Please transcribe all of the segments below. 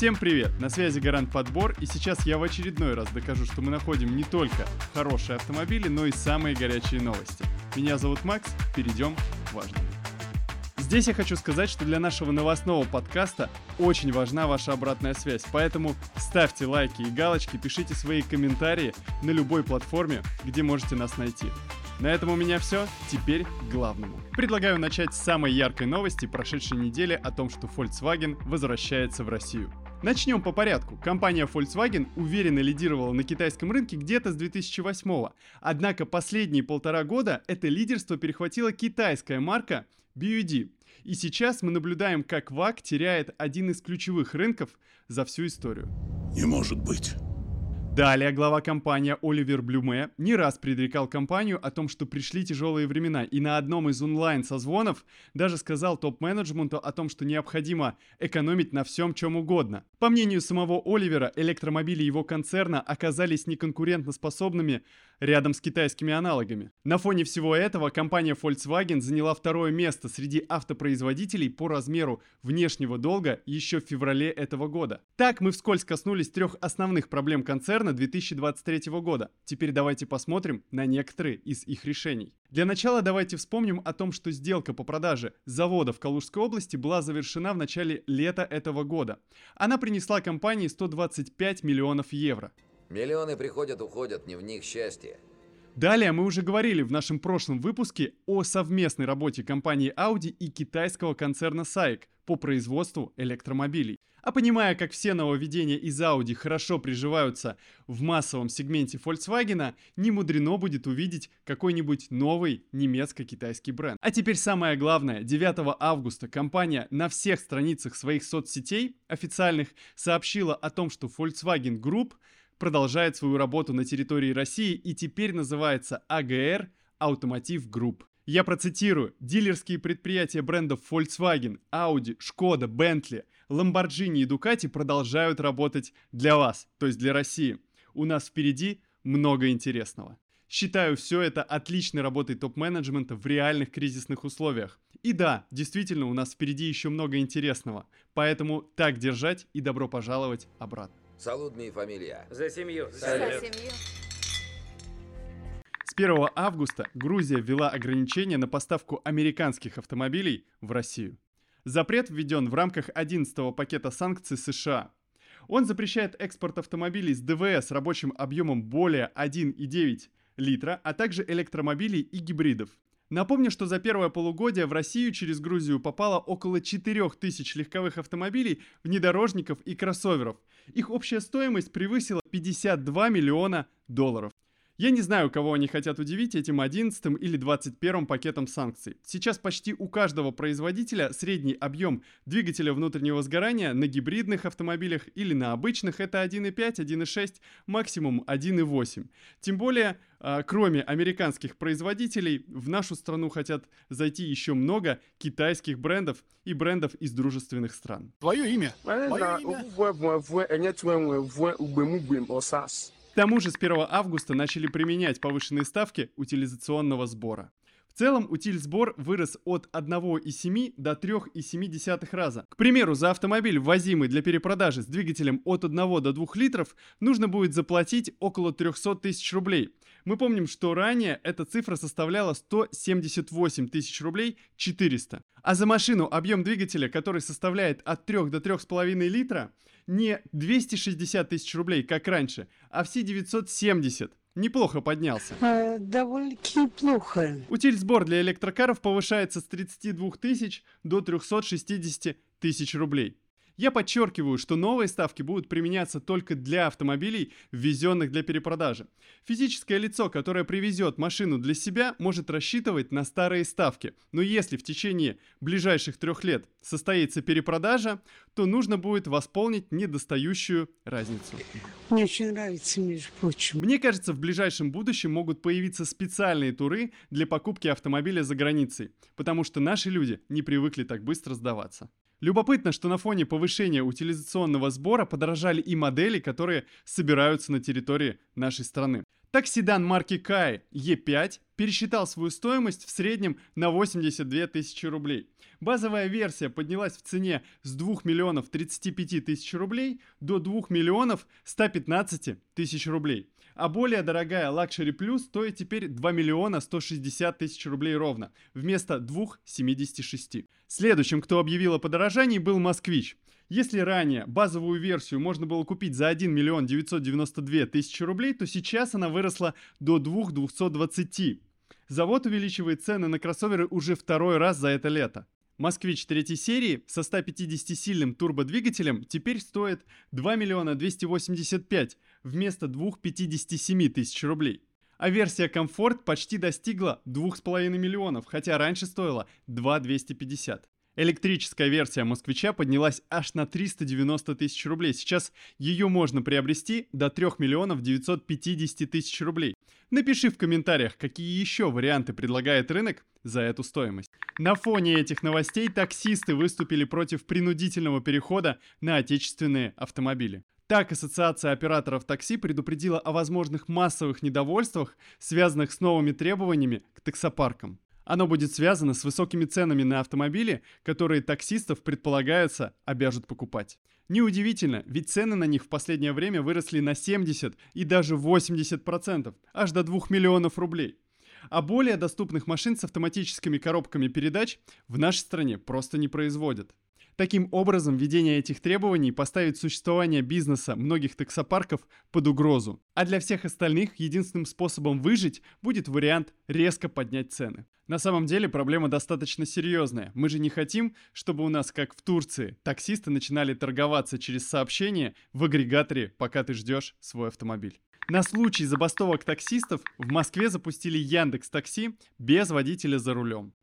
Всем привет! На связи Гарант Подбор, и сейчас я в очередной раз докажу, что мы находим не только хорошие автомобили, но и самые горячие новости. Меня зовут Макс, перейдем к важному. Здесь я хочу сказать, что для нашего новостного подкаста очень важна ваша обратная связь, поэтому ставьте лайки и галочки, пишите свои комментарии на любой платформе, где можете нас найти. На этом у меня все, теперь к главному. Предлагаю начать с самой яркой новости прошедшей недели о том, что Volkswagen возвращается в Россию. Начнем по порядку. Компания Volkswagen уверенно лидировала на китайском рынке где-то с 2008 Однако последние полтора года это лидерство перехватила китайская марка BUD. И сейчас мы наблюдаем, как ВАК теряет один из ключевых рынков за всю историю. Не может быть. Далее глава компании Оливер Блюме не раз предрекал компанию о том, что пришли тяжелые времена, и на одном из онлайн-созвонов даже сказал топ-менеджменту о том, что необходимо экономить на всем, чем угодно. По мнению самого Оливера, электромобили его концерна оказались неконкурентоспособными рядом с китайскими аналогами. На фоне всего этого компания Volkswagen заняла второе место среди автопроизводителей по размеру внешнего долга еще в феврале этого года. Так мы вскользь коснулись трех основных проблем концерна, концерна 2023 года. Теперь давайте посмотрим на некоторые из их решений. Для начала давайте вспомним о том, что сделка по продаже завода в Калужской области была завершена в начале лета этого года. Она принесла компании 125 миллионов евро. Миллионы приходят, уходят, не в них счастье. Далее мы уже говорили в нашем прошлом выпуске о совместной работе компании Audi и китайского концерна SAIC по производству электромобилей. А понимая, как все нововведения из Audi хорошо приживаются в массовом сегменте Volkswagen, не мудрено будет увидеть какой-нибудь новый немецко-китайский бренд. А теперь самое главное. 9 августа компания на всех страницах своих соцсетей официальных сообщила о том, что Volkswagen Group продолжает свою работу на территории России и теперь называется AGR Automotive Group. Я процитирую. Дилерские предприятия брендов Volkswagen, Audi, Skoda, Bentley, Lamborghini и Ducati продолжают работать для вас, то есть для России. У нас впереди много интересного. Считаю все это отличной работой топ-менеджмента в реальных кризисных условиях. И да, действительно, у нас впереди еще много интересного. Поэтому так держать и добро пожаловать обратно. Салут, ми фамилия. За семью. За семью. С 1 августа Грузия ввела ограничения на поставку американских автомобилей в Россию. Запрет введен в рамках 11 пакета санкций США. Он запрещает экспорт автомобилей с ДВС рабочим объемом более 1,9 литра, а также электромобилей и гибридов. Напомню, что за первое полугодие в Россию через Грузию попало около 4000 легковых автомобилей, внедорожников и кроссоверов. Их общая стоимость превысила 52 миллиона долларов. Я не знаю, кого они хотят удивить этим 11 или 21 пакетом санкций. Сейчас почти у каждого производителя средний объем двигателя внутреннего сгорания на гибридных автомобилях или на обычных это 1.5, 1.6, максимум 1.8. Тем более, а, кроме американских производителей, в нашу страну хотят зайти еще много китайских брендов и брендов из дружественных стран. Твое имя? Мое имя. К тому же с 1 августа начали применять повышенные ставки утилизационного сбора. Целом, утиль-сбор вырос от 1,7 до 3,7 раза. К примеру, за автомобиль, ввозимый для перепродажи с двигателем от 1 до 2 литров, нужно будет заплатить около 300 тысяч рублей. Мы помним, что ранее эта цифра составляла 178 тысяч рублей 400. А за машину объем двигателя, который составляет от 3 до 3,5 литра, не 260 тысяч рублей, как раньше, а все 970. Неплохо поднялся. Э, довольно-таки плохо. Утиль-сбор для электрокаров повышается с 32 тысяч до 360 тысяч рублей. Я подчеркиваю, что новые ставки будут применяться только для автомобилей, ввезенных для перепродажи. Физическое лицо, которое привезет машину для себя, может рассчитывать на старые ставки. Но если в течение ближайших трех лет состоится перепродажа, то нужно будет восполнить недостающую разницу. Мне очень нравится, между прочим. Мне кажется, в ближайшем будущем могут появиться специальные туры для покупки автомобиля за границей, потому что наши люди не привыкли так быстро сдаваться. Любопытно, что на фоне повышения утилизационного сбора подорожали и модели, которые собираются на территории нашей страны. Так седан марки Kai E5 пересчитал свою стоимость в среднем на 82 тысячи рублей. Базовая версия поднялась в цене с 2 миллионов 35 тысяч рублей до 2 миллионов 115 тысяч рублей. А более дорогая Luxury Plus стоит теперь 2 миллиона 160 тысяч рублей ровно, вместо 2,76. Следующим, кто объявил о подорожании, был «Москвич». Если ранее базовую версию можно было купить за 1 миллион 992 тысячи рублей, то сейчас она выросла до 2 220. Завод увеличивает цены на кроссоверы уже второй раз за это лето. Москвич третьей серии со 150-сильным турбодвигателем теперь стоит 2 миллиона 285 вместо 257 тысяч рублей. А версия комфорт почти достигла 2,5 миллионов, хотя раньше стоила 2 250. Электрическая версия «Москвича» поднялась аж на 390 тысяч рублей. Сейчас ее можно приобрести до 3 миллионов 950 тысяч рублей. Напиши в комментариях, какие еще варианты предлагает рынок за эту стоимость. На фоне этих новостей таксисты выступили против принудительного перехода на отечественные автомобили. Так, Ассоциация операторов такси предупредила о возможных массовых недовольствах, связанных с новыми требованиями к таксопаркам. Оно будет связано с высокими ценами на автомобили, которые таксистов, предполагается, обяжут покупать. Неудивительно, ведь цены на них в последнее время выросли на 70 и даже 80%, аж до 2 миллионов рублей. А более доступных машин с автоматическими коробками передач в нашей стране просто не производят. Таким образом, введение этих требований поставит существование бизнеса многих таксопарков под угрозу. А для всех остальных единственным способом выжить будет вариант резко поднять цены. На самом деле проблема достаточно серьезная. Мы же не хотим, чтобы у нас, как в Турции, таксисты начинали торговаться через сообщение в агрегаторе, пока ты ждешь свой автомобиль. На случай забастовок таксистов в Москве запустили Яндекс Такси без водителя за рулем.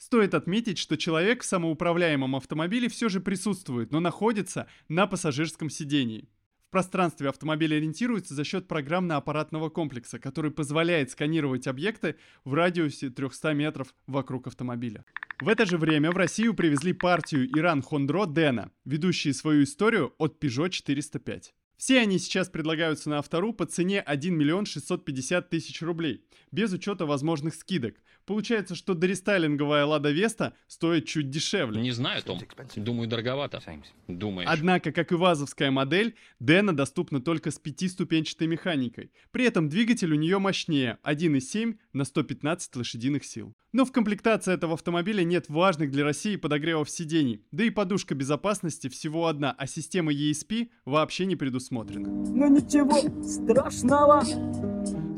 Стоит отметить, что человек в самоуправляемом автомобиле все же присутствует, но находится на пассажирском сидении. В пространстве автомобиль ориентируется за счет программно-аппаратного комплекса, который позволяет сканировать объекты в радиусе 300 метров вокруг автомобиля. В это же время в Россию привезли партию Иран Хондро Дена, ведущие свою историю от Peugeot 405. Все они сейчас предлагаются на автору по цене 1 миллион 650 тысяч рублей, без учета возможных скидок. Получается, что дорестайлинговая Лада Веста стоит чуть дешевле. Не знаю, Том. Думаю, дороговато. Думаешь? Однако, как и вазовская модель, Дэна доступна только с пятиступенчатой механикой. При этом двигатель у нее мощнее 1,7 на 115 лошадиных сил. Но в комплектации этого автомобиля нет важных для России подогревов сидений, да и подушка безопасности всего одна, а система ESP вообще не предусмотрена. Но ничего страшного.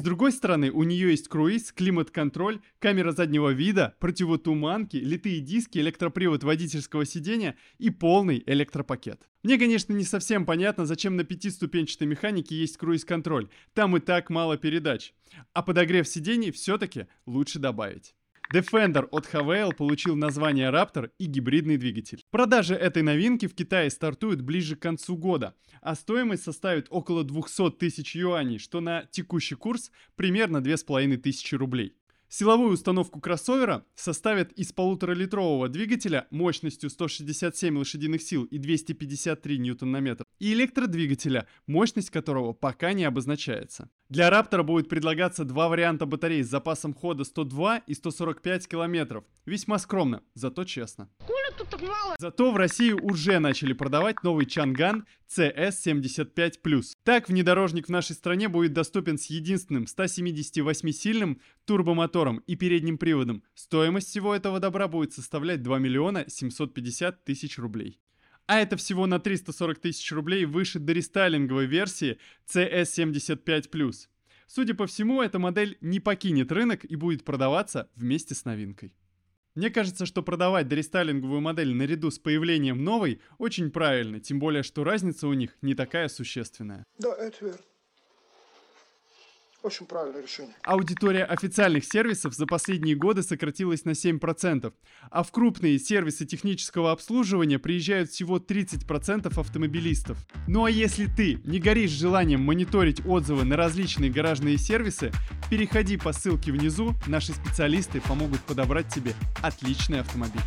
С другой стороны, у нее есть круиз, климат-контроль, камера заднего вида, противотуманки, литые диски, электропривод водительского сидения и полный электропакет. Мне, конечно, не совсем понятно, зачем на пятиступенчатой механике есть круиз-контроль. Там и так мало передач. А подогрев сидений все-таки лучше добавить. Defender от Havail получил название Raptor и гибридный двигатель. Продажи этой новинки в Китае стартуют ближе к концу года, а стоимость составит около 200 тысяч юаней, что на текущий курс примерно 2500 рублей. Силовую установку кроссовера составят из полуторалитрового двигателя мощностью 167 лошадиных сил и 253 ньютон-на-метр и электродвигателя, мощность которого пока не обозначается. Для Раптора будет предлагаться два варианта батарей с запасом хода 102 и 145 километров. Весьма скромно, зато честно. Зато в России уже начали продавать новый Чанган CS75+. Так, внедорожник в нашей стране будет доступен с единственным 178-сильным турбомотором и передним приводом. Стоимость всего этого добра будет составлять 2 миллиона 750 тысяч рублей. А это всего на 340 тысяч рублей выше дорестайлинговой версии CS75+. Судя по всему, эта модель не покинет рынок и будет продаваться вместе с новинкой. Мне кажется, что продавать дорестайлинговую модель наряду с появлением новой очень правильно, тем более, что разница у них не такая существенная. Да, это верно. Очень правильное решение. Аудитория официальных сервисов за последние годы сократилась на 7%, а в крупные сервисы технического обслуживания приезжают всего 30% автомобилистов. Ну а если ты не горишь желанием мониторить отзывы на различные гаражные сервисы, переходи по ссылке внизу, наши специалисты помогут подобрать тебе отличный автомобиль.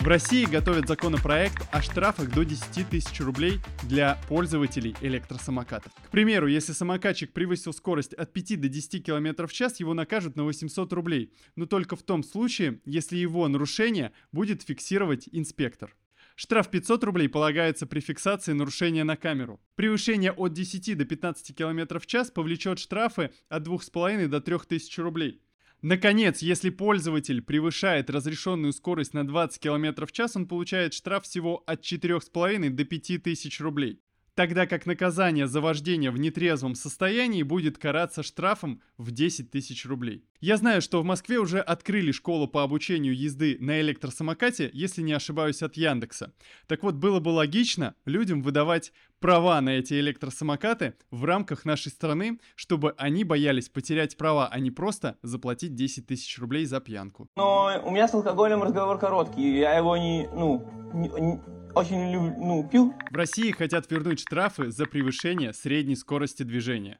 В России готовят законопроект о штрафах до 10 тысяч рублей для пользователей электросамокатов. К примеру, если самокатчик превысил скорость от 5 до 10 км в час, его накажут на 800 рублей, но только в том случае, если его нарушение будет фиксировать инспектор. Штраф 500 рублей полагается при фиксации нарушения на камеру. Превышение от 10 до 15 км в час повлечет штрафы от 2,5 до 3000 рублей. Наконец, если пользователь превышает разрешенную скорость на 20 км в час, он получает штраф всего от 4,5 до 5000 рублей тогда как наказание за вождение в нетрезвом состоянии будет караться штрафом в 10 тысяч рублей. Я знаю, что в Москве уже открыли школу по обучению езды на электросамокате, если не ошибаюсь, от Яндекса. Так вот, было бы логично людям выдавать права на эти электросамокаты в рамках нашей страны, чтобы они боялись потерять права, а не просто заплатить 10 тысяч рублей за пьянку. Но у меня с алкоголем разговор короткий, я его не, ну, не, очень люблю, ну, пил. В России хотят вернуть штрафы за превышение средней скорости движения.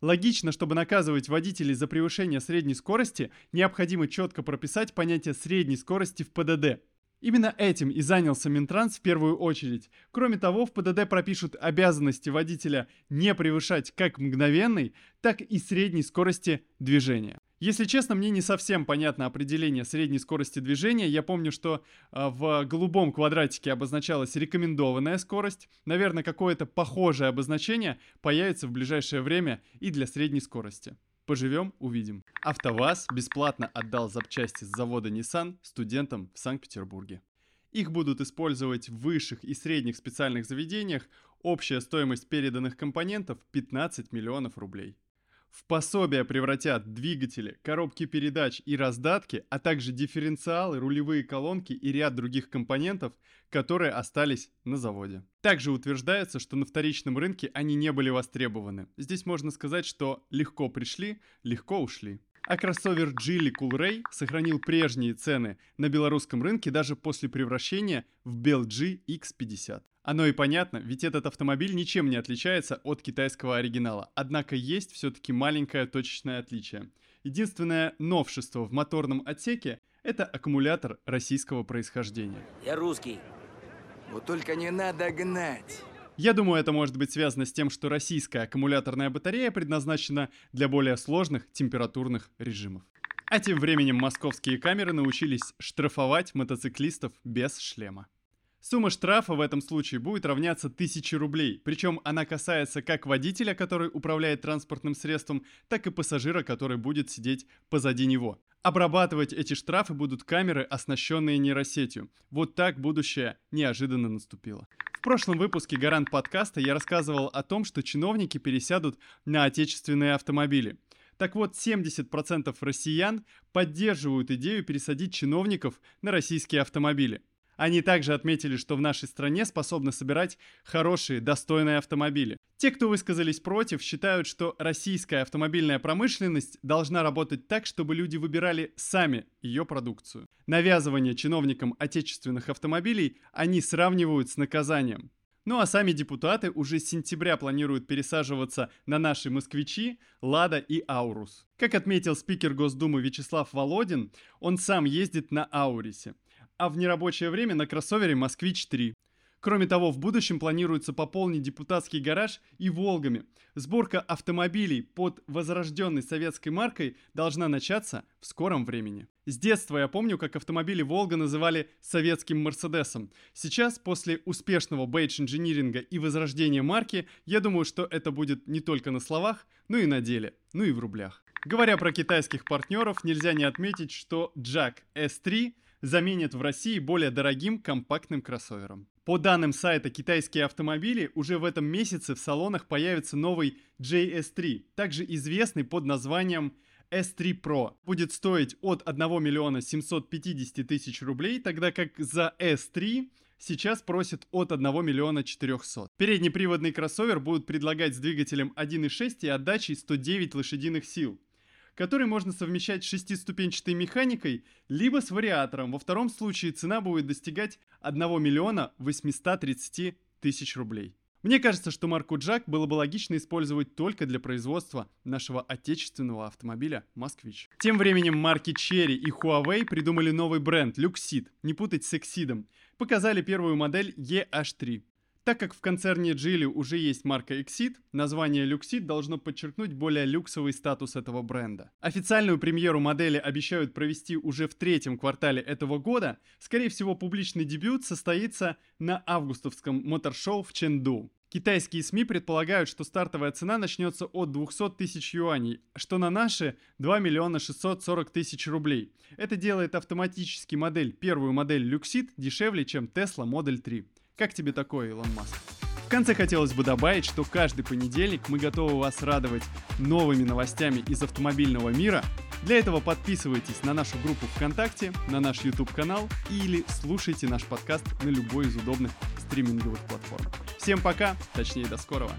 Логично, чтобы наказывать водителей за превышение средней скорости, необходимо четко прописать понятие средней скорости в ПДД. Именно этим и занялся Минтранс в первую очередь. Кроме того, в ПДД пропишут обязанности водителя не превышать как мгновенной, так и средней скорости движения. Если честно, мне не совсем понятно определение средней скорости движения. Я помню, что э, в голубом квадратике обозначалась рекомендованная скорость. Наверное, какое-то похожее обозначение появится в ближайшее время и для средней скорости. Поживем, увидим. АвтоВАЗ бесплатно отдал запчасти с завода Nissan студентам в Санкт-Петербурге. Их будут использовать в высших и средних специальных заведениях. Общая стоимость переданных компонентов 15 миллионов рублей. В пособие превратят двигатели, коробки передач и раздатки, а также дифференциалы, рулевые колонки и ряд других компонентов, которые остались на заводе. Также утверждается, что на вторичном рынке они не были востребованы. Здесь можно сказать, что легко пришли, легко ушли. А кроссовер Geely Coolray сохранил прежние цены на белорусском рынке даже после превращения в BLG X50. Оно и понятно, ведь этот автомобиль ничем не отличается от китайского оригинала. Однако есть все-таки маленькое точечное отличие. Единственное новшество в моторном отсеке – это аккумулятор российского происхождения. Я русский. Вот только не надо гнать. Я думаю, это может быть связано с тем, что российская аккумуляторная батарея предназначена для более сложных температурных режимов. А тем временем московские камеры научились штрафовать мотоциклистов без шлема. Сумма штрафа в этом случае будет равняться 1000 рублей, причем она касается как водителя, который управляет транспортным средством, так и пассажира, который будет сидеть позади него. Обрабатывать эти штрафы будут камеры, оснащенные нейросетью. Вот так будущее неожиданно наступило. В прошлом выпуске «Гарант подкаста» я рассказывал о том, что чиновники пересядут на отечественные автомобили. Так вот, 70% россиян поддерживают идею пересадить чиновников на российские автомобили. Они также отметили, что в нашей стране способны собирать хорошие, достойные автомобили. Те, кто высказались против, считают, что российская автомобильная промышленность должна работать так, чтобы люди выбирали сами ее продукцию. Навязывание чиновникам отечественных автомобилей они сравнивают с наказанием. Ну а сами депутаты уже с сентября планируют пересаживаться на наши москвичи, Лада и Аурус. Как отметил спикер Госдумы Вячеслав Володин, он сам ездит на Аурисе а в нерабочее время на кроссовере «Москвич-3». Кроме того, в будущем планируется пополнить депутатский гараж и «Волгами». Сборка автомобилей под возрожденной советской маркой должна начаться в скором времени. С детства я помню, как автомобили «Волга» называли советским «Мерседесом». Сейчас, после успешного бейдж-инжиниринга и возрождения марки, я думаю, что это будет не только на словах, но и на деле, ну и в рублях. Говоря про китайских партнеров, нельзя не отметить, что Jack S3 – заменит в России более дорогим компактным кроссовером. По данным сайта «Китайские автомобили», уже в этом месяце в салонах появится новый JS3, также известный под названием S3 Pro. Будет стоить от 1 миллиона 750 тысяч рублей, тогда как за S3 сейчас просят от 1 миллиона 400. Переднеприводный кроссовер будут предлагать с двигателем 1.6 и отдачей 109 лошадиных сил который можно совмещать с шестиступенчатой механикой, либо с вариатором. Во втором случае цена будет достигать 1 миллиона 830 тысяч рублей. Мне кажется, что марку Jack было бы логично использовать только для производства нашего отечественного автомобиля «Москвич». Тем временем марки Cherry и Huawei придумали новый бренд Luxeed, не путать с Exceed. Показали первую модель EH3. Так как в концерне Geely уже есть марка Exit, название Luxit должно подчеркнуть более люксовый статус этого бренда. Официальную премьеру модели обещают провести уже в третьем квартале этого года. Скорее всего, публичный дебют состоится на августовском моторшоу в Ченду. Китайские СМИ предполагают, что стартовая цена начнется от 200 тысяч юаней, что на наши 2 миллиона 640 тысяч рублей. Это делает автоматически модель, первую модель Luxit дешевле, чем Tesla Model 3. Как тебе такое, Илон Маск? В конце хотелось бы добавить, что каждый понедельник мы готовы вас радовать новыми новостями из автомобильного мира. Для этого подписывайтесь на нашу группу ВКонтакте, на наш YouTube канал или слушайте наш подкаст на любой из удобных стриминговых платформ. Всем пока, точнее до скорого.